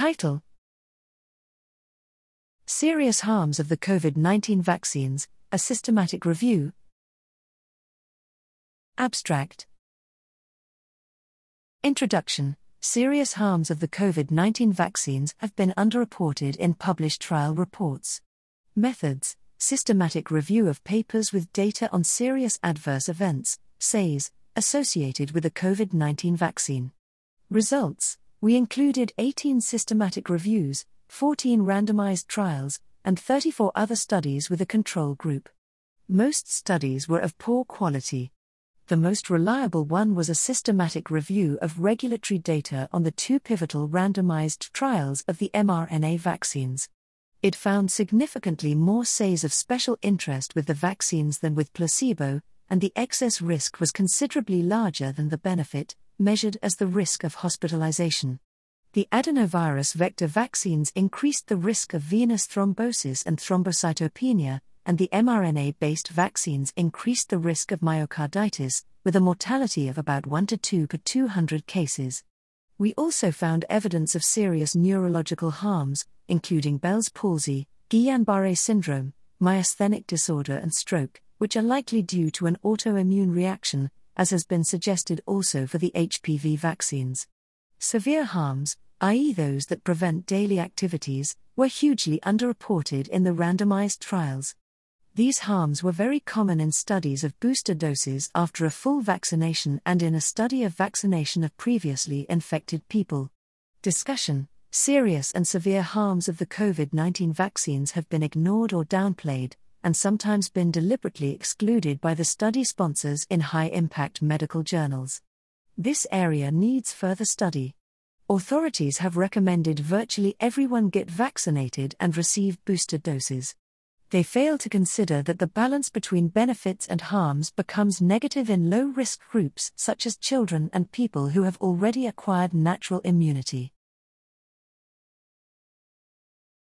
Title Serious Harms of the COVID 19 Vaccines A Systematic Review. Abstract Introduction Serious harms of the COVID 19 vaccines have been underreported in published trial reports. Methods Systematic review of papers with data on serious adverse events, SAEs, associated with a COVID 19 vaccine. Results We included 18 systematic reviews, 14 randomized trials, and 34 other studies with a control group. Most studies were of poor quality. The most reliable one was a systematic review of regulatory data on the two pivotal randomized trials of the mRNA vaccines. It found significantly more SAEs of special interest with the vaccines than with placebo, and the excess risk was considerably larger than the benefit, measured as the risk of hospitalization. The adenovirus vector vaccines increased the risk of venous thrombosis and thrombocytopenia, and the mRNA based vaccines increased the risk of myocarditis, with a mortality of about 1 to 2 per 200 cases. We also found evidence of serious neurological harms, including Bell's palsy, Guillain Barre syndrome, myasthenic disorder, and stroke, which are likely due to an autoimmune reaction, as has been suggested also for the HPV vaccines. Severe harms, i.e., those that prevent daily activities, were hugely underreported in the randomized trials. These harms were very common in studies of booster doses after a full vaccination and in a study of vaccination of previously infected people. Discussion Serious and severe harms of the COVID 19 vaccines have been ignored or downplayed, and sometimes been deliberately excluded by the study sponsors in high impact medical journals. This area needs further study. Authorities have recommended virtually everyone get vaccinated and receive booster doses they fail to consider that the balance between benefits and harms becomes negative in low risk groups such as children and people who have already acquired natural immunity.